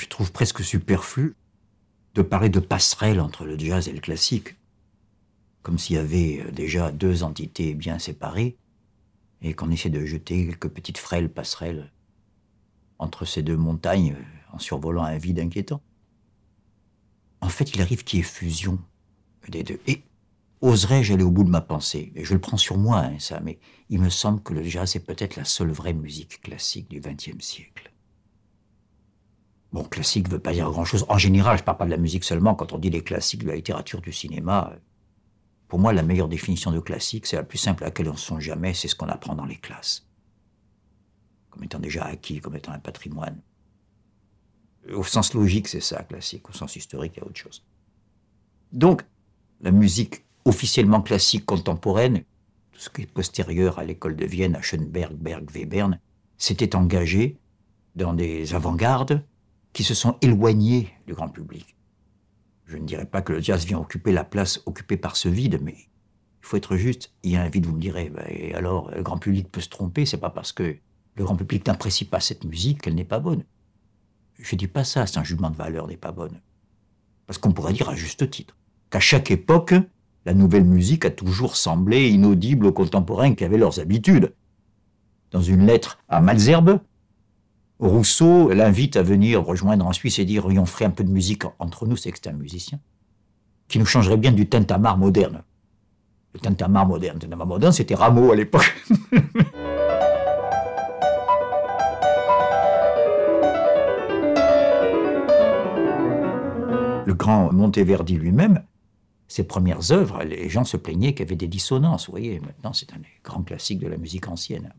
je trouve presque superflu de parler de passerelle entre le jazz et le classique, comme s'il y avait euh, déjà deux entités bien séparées, et qu'on essaie de jeter quelques petites frêles passerelles entre ces deux montagnes euh, en survolant un vide inquiétant. En fait, il arrive qu'il y ait fusion des deux. Et oserais-je aller au bout de ma pensée? Et je le prends sur moi, hein, ça, mais il me semble que le jazz est peut-être la seule vraie musique classique du XXe siècle. Bon, classique ne veut pas dire grand-chose. En général, je ne parle pas de la musique seulement. Quand on dit les classiques de la littérature, du cinéma, pour moi, la meilleure définition de classique, c'est la plus simple à laquelle on ne songe jamais, c'est ce qu'on apprend dans les classes. Comme étant déjà acquis, comme étant un patrimoine. Au sens logique, c'est ça, classique. Au sens historique, il y a autre chose. Donc, la musique officiellement classique contemporaine, tout ce qui est postérieur à l'école de Vienne, à Schönberg, Berg, Webern, s'était engagé dans des avant-gardes qui se sont éloignés du grand public. Je ne dirais pas que le jazz vient occuper la place occupée par ce vide, mais il faut être juste. Il y a un vide, vous me direz, bah, et alors le grand public peut se tromper, c'est pas parce que le grand public n'apprécie pas cette musique qu'elle n'est pas bonne. Je dis pas ça, c'est un jugement de valeur n'est pas bonne. Parce qu'on pourrait dire à juste titre qu'à chaque époque, la nouvelle musique a toujours semblé inaudible aux contemporains qui avaient leurs habitudes. Dans une lettre à Malzerbe, Rousseau l'invite à venir rejoindre en Suisse et dire on ferait un peu de musique entre nous, c'est que c'est un musicien, qui nous changerait bien du tintamarre moderne. Le tintamarre moderne, tintamarre moderne, c'était Rameau à l'époque. le grand Monteverdi lui-même, ses premières œuvres, les gens se plaignaient qu'il y avait des dissonances. Vous voyez, maintenant c'est un grand classique de la musique ancienne.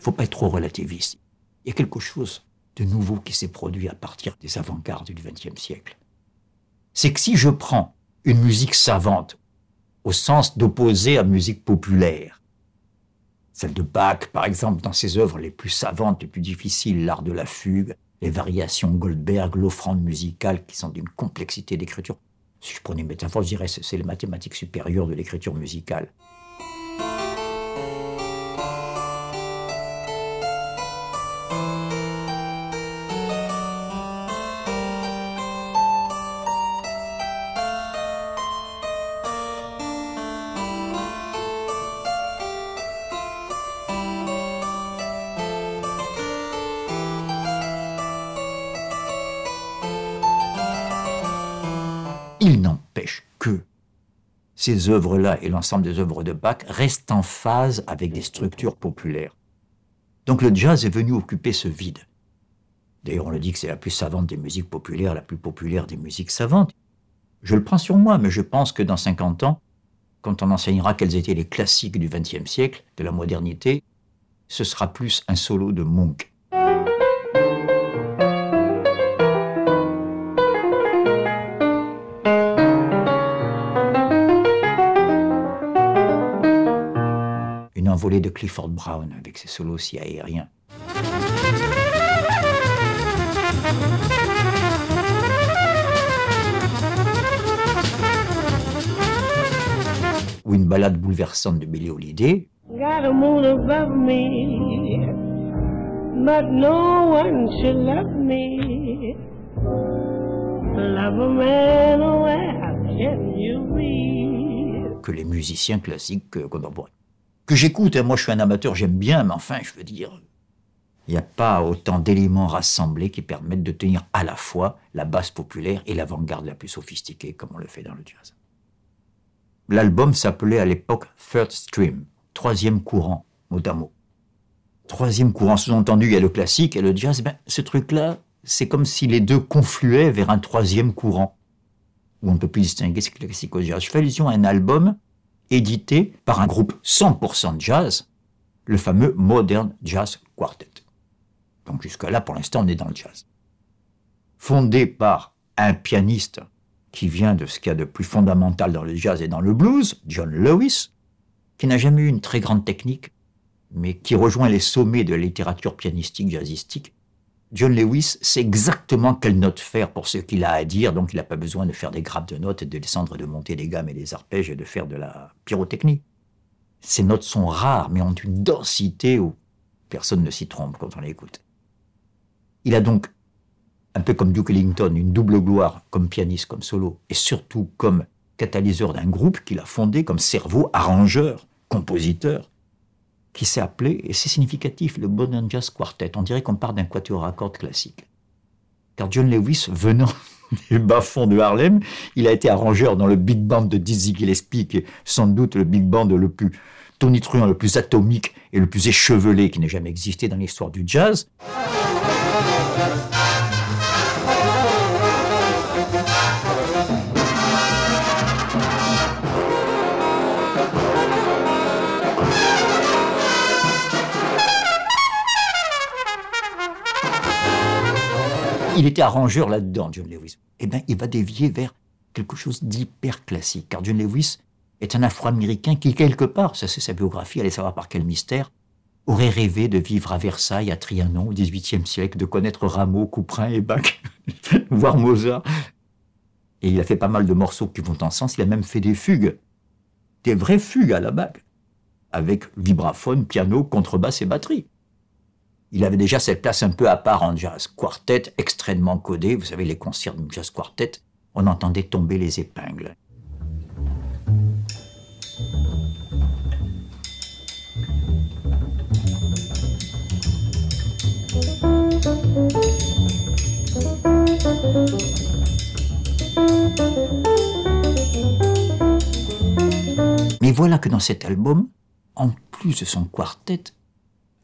Faut pas être trop relativiste. Il y a quelque chose de nouveau qui s'est produit à partir des avant-gardes du XXe siècle. C'est que si je prends une musique savante, au sens d'opposer à musique populaire, celle de Bach, par exemple, dans ses œuvres les plus savantes, les plus difficiles, l'art de la fugue, les variations Goldberg, l'offrande musicale, qui sont d'une complexité d'écriture. Si je prenais une métaphore, je dirais que c'est les mathématiques supérieures de l'écriture musicale. Il n'empêche que ces œuvres-là et l'ensemble des œuvres de Bach restent en phase avec des structures populaires. Donc le jazz est venu occuper ce vide. D'ailleurs, on le dit que c'est la plus savante des musiques populaires, la plus populaire des musiques savantes. Je le prends sur moi, mais je pense que dans 50 ans, quand on enseignera quels étaient les classiques du XXe siècle, de la modernité, ce sera plus un solo de Monk volée de Clifford Brown avec ses solos si aériens. Ou une balade bouleversante de Billy Holiday. Que les musiciens classiques euh, contemporains que j'écoute. Hein. Moi, je suis un amateur, j'aime bien, mais enfin, je veux dire, il n'y a pas autant d'éléments rassemblés qui permettent de tenir à la fois la basse populaire et l'avant-garde la plus sophistiquée, comme on le fait dans le jazz. L'album s'appelait à l'époque Third Stream, troisième courant, mot à mot. Troisième courant, sous-entendu, il y a le classique et le jazz. Ben, ce truc-là, c'est comme si les deux confluaient vers un troisième courant, où on ne peut plus distinguer ce classique au jazz. Je fais allusion à un album édité par un groupe 100% jazz, le fameux Modern Jazz Quartet. Donc jusqu'à là, pour l'instant, on est dans le jazz. Fondé par un pianiste qui vient de ce qu'il y a de plus fondamental dans le jazz et dans le blues, John Lewis, qui n'a jamais eu une très grande technique, mais qui rejoint les sommets de la littérature pianistique jazzistique, John Lewis sait exactement quelle note faire pour ce qu'il a à dire, donc il n'a pas besoin de faire des grappes de notes de descendre, de monter des gammes et des arpèges et de faire de la pyrotechnie. Ces notes sont rares, mais ont une densité où personne ne s'y trompe quand on les écoute. Il a donc, un peu comme Duke Ellington, une double gloire comme pianiste, comme solo, et surtout comme catalyseur d'un groupe qu'il a fondé comme cerveau arrangeur, compositeur, qui s'est appelé, et c'est significatif, le Modern Jazz Quartet. On dirait qu'on part d'un quatuor à cordes classique. Car John Lewis, venant du bas-fond de Harlem, il a été arrangeur dans le big band de Dizzy Gillespie, qui est sans doute le big band le plus tonitruant, le plus atomique et le plus échevelé qui n'ait jamais existé dans l'histoire du jazz. Il était arrangeur là-dedans, John Lewis. Eh bien, il va dévier vers quelque chose d'hyper classique. Car John Lewis est un Afro-Américain qui, quelque part, ça c'est sa biographie, allez savoir par quel mystère, aurait rêvé de vivre à Versailles, à Trianon, au XVIIIe siècle, de connaître Rameau, Couperin et Bach, voir Mozart. Et il a fait pas mal de morceaux qui vont en sens. Il a même fait des fugues, des vraies fugues à la bague, avec vibraphone, piano, contrebasse et batterie. Il avait déjà cette place un peu à part en jazz quartet, extrêmement codé. Vous savez, les concerts de jazz quartet, on entendait tomber les épingles. Mais voilà que dans cet album, en plus de son quartet,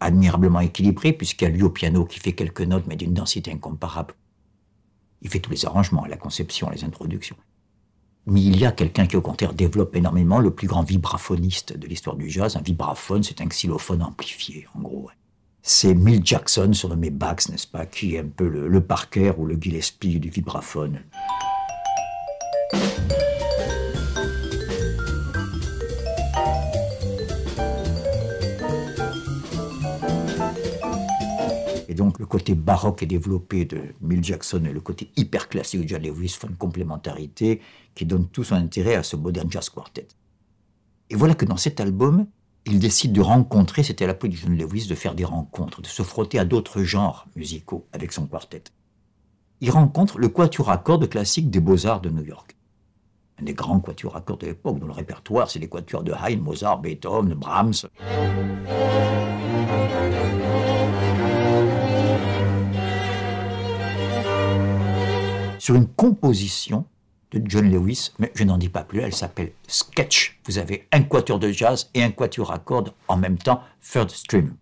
admirablement équilibré, puisqu'il y a lui au piano qui fait quelques notes, mais d'une densité incomparable. Il fait tous les arrangements, la conception, les introductions. Mais il y a quelqu'un qui, au contraire, développe énormément le plus grand vibraphoniste de l'histoire du jazz. Un vibraphone, c'est un xylophone amplifié, en gros. C'est Mill Jackson, surnommé Bax, n'est-ce pas, qui est un peu le, le Parker ou le Gillespie du vibraphone. Donc le côté baroque et développé de Mill Jackson et le côté hyper classique de John Lewis font une complémentarité qui donne tout son intérêt à ce Modern Jazz Quartet. Et voilà que dans cet album, il décide de rencontrer, c'était la de John Lewis, de faire des rencontres, de se frotter à d'autres genres musicaux avec son quartet. Il rencontre le quatuor à cordes classique des Beaux-Arts de New York. Un des grands quatuors à cordes de l'époque, dont le répertoire, c'est les quatuors de Haydn, Mozart, Beethoven, Brahms. Sur une composition de John Lewis, mais je n'en dis pas plus, elle s'appelle Sketch. Vous avez un quatuor de jazz et un quatuor à cordes en même temps, third stream.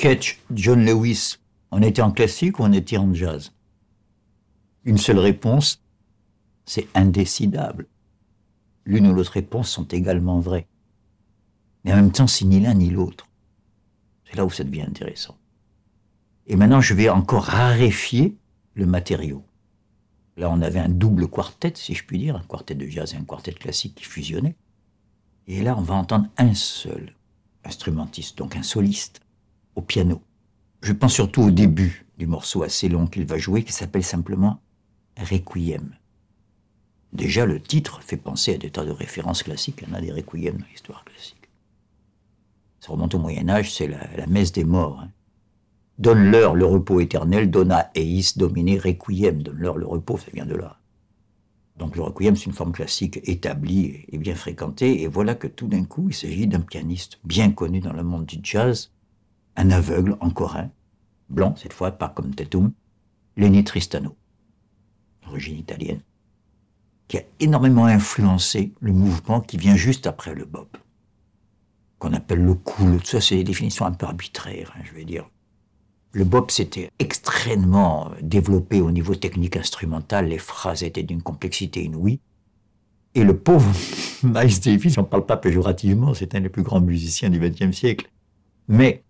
Ketch, John Lewis, on était en classique ou on était en jazz? Une seule réponse, c'est indécidable. L'une ou l'autre réponse sont également vraies. Mais en même temps, c'est ni l'un ni l'autre. C'est là où ça devient intéressant. Et maintenant, je vais encore raréfier le matériau. Là, on avait un double quartet, si je puis dire, un quartet de jazz et un quartet classique qui fusionnaient. Et là, on va entendre un seul instrumentiste, donc un soliste, au piano. Je pense surtout au début du morceau assez long qu'il va jouer, qui s'appelle simplement Requiem. Déjà, le titre fait penser à des tas de références classiques. Il y en a des requiem dans l'histoire classique. Ça remonte au Moyen-Âge, c'est la, messe des morts. Hein. Donne-leur le repos éternel, dona eis domine requiem. Donne-leur le repos, ça vient de là. Donc le requiem, c'est une forme classique établie et bien fréquentée. Et voilà que tout d'un coup, il s'agit d'un pianiste bien connu dans le monde du jazz, un aveugle encore un, blanc cette fois, pas comme Tetum, Lenny Tristano, d'origine italienne qui a énormément influencé le mouvement qui vient juste après le bop, qu'on appelle le cool. Tout ça, c'est des définitions un peu arbitraires, hein, je vais dire. Le bop s'était extrêmement développé au niveau technique instrumental, les phrases étaient d'une complexité inouïe. Et le pauvre Miles Davis, j'en parle pas péjorativement, c'est un des plus grands musiciens du XXe siècle. Mais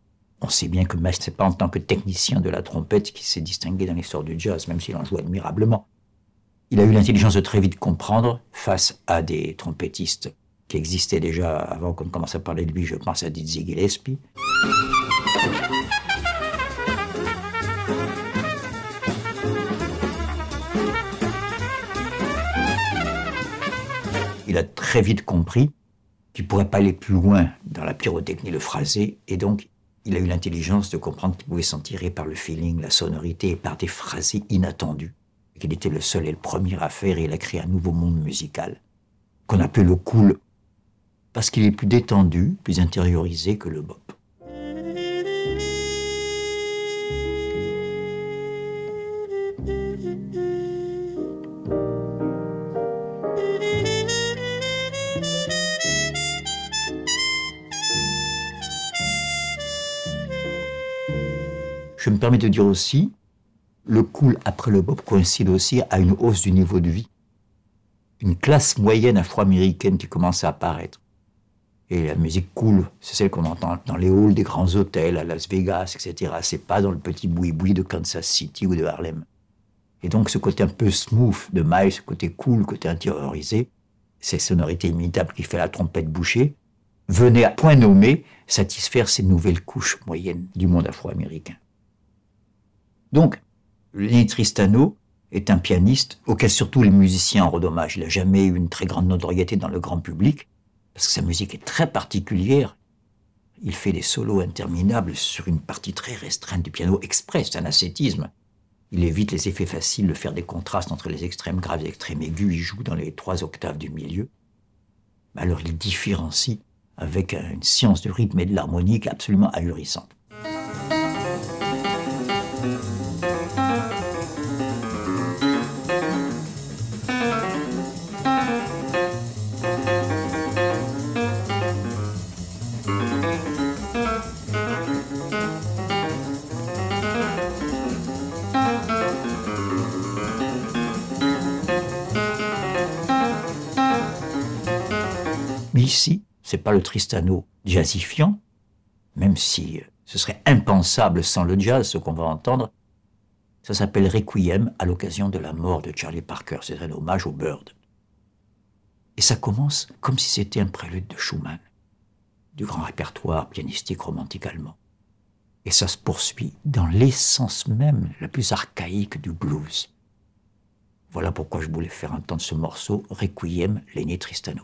on sait bien que Miles, c'est pas en tant que technicien de la trompette qui s'est distingué dans l'histoire du jazz, même s'il en joue admirablement. Il a eu l'intelligence de très vite comprendre, face à des trompettistes qui existaient déjà avant qu'on commence à parler de lui, je pense à Dizzy Gillespie. Il a très vite compris qu'il ne pourrait pas aller plus loin dans la pyrotechnie, le phrasé, et donc il a eu l'intelligence de comprendre qu'il pouvait s'en tirer par le feeling, la sonorité et par des phrasés inattendus qu'il était le seul et le premier à faire et il a créé un nouveau monde musical qu'on appelle le cool parce qu'il est plus détendu, plus intériorisé que le bop. Je me permets de dire aussi le cool après le bop coïncide aussi à une hausse du niveau de vie. Une classe moyenne afro-américaine qui commence à apparaître. Et la musique cool, c'est celle qu'on entend dans les halls des grands hôtels à Las Vegas, etc. C'est pas dans le petit boui-boui de Kansas City ou de Harlem. Et donc ce côté un peu smooth de Miles, ce côté cool, côté intériorisé, ces sonorités imitables qui fait la trompette bouchée, venaient à point nommé satisfaire ces nouvelles couches moyennes du monde afro-américain. Donc, Lenny Tristano est un pianiste auquel surtout les musiciens en redommagent. Il n'a jamais eu une très grande notoriété dans le grand public, parce que sa musique est très particulière. Il fait des solos interminables sur une partie très restreinte du piano express, c'est un ascétisme. Il évite les effets faciles de faire des contrastes entre les extrêmes graves et les extrêmes aigus. Il joue dans les trois octaves du milieu. Alors il différencie avec une science du rythme et de l'harmonique absolument ahurissante. Ici, c'est pas le Tristano jazzifiant, même si euh, ce serait impensable sans le jazz, ce qu'on va entendre. Ça s'appelle Requiem à l'occasion de la mort de Charlie Parker. C'est un hommage au Bird. Et ça commence comme si c'était un prélude de Schumann, du grand répertoire pianistique romantique allemand. Et ça se poursuit dans l'essence même la plus archaïque du blues. Voilà pourquoi je voulais faire entendre ce morceau Requiem Lenny Tristano.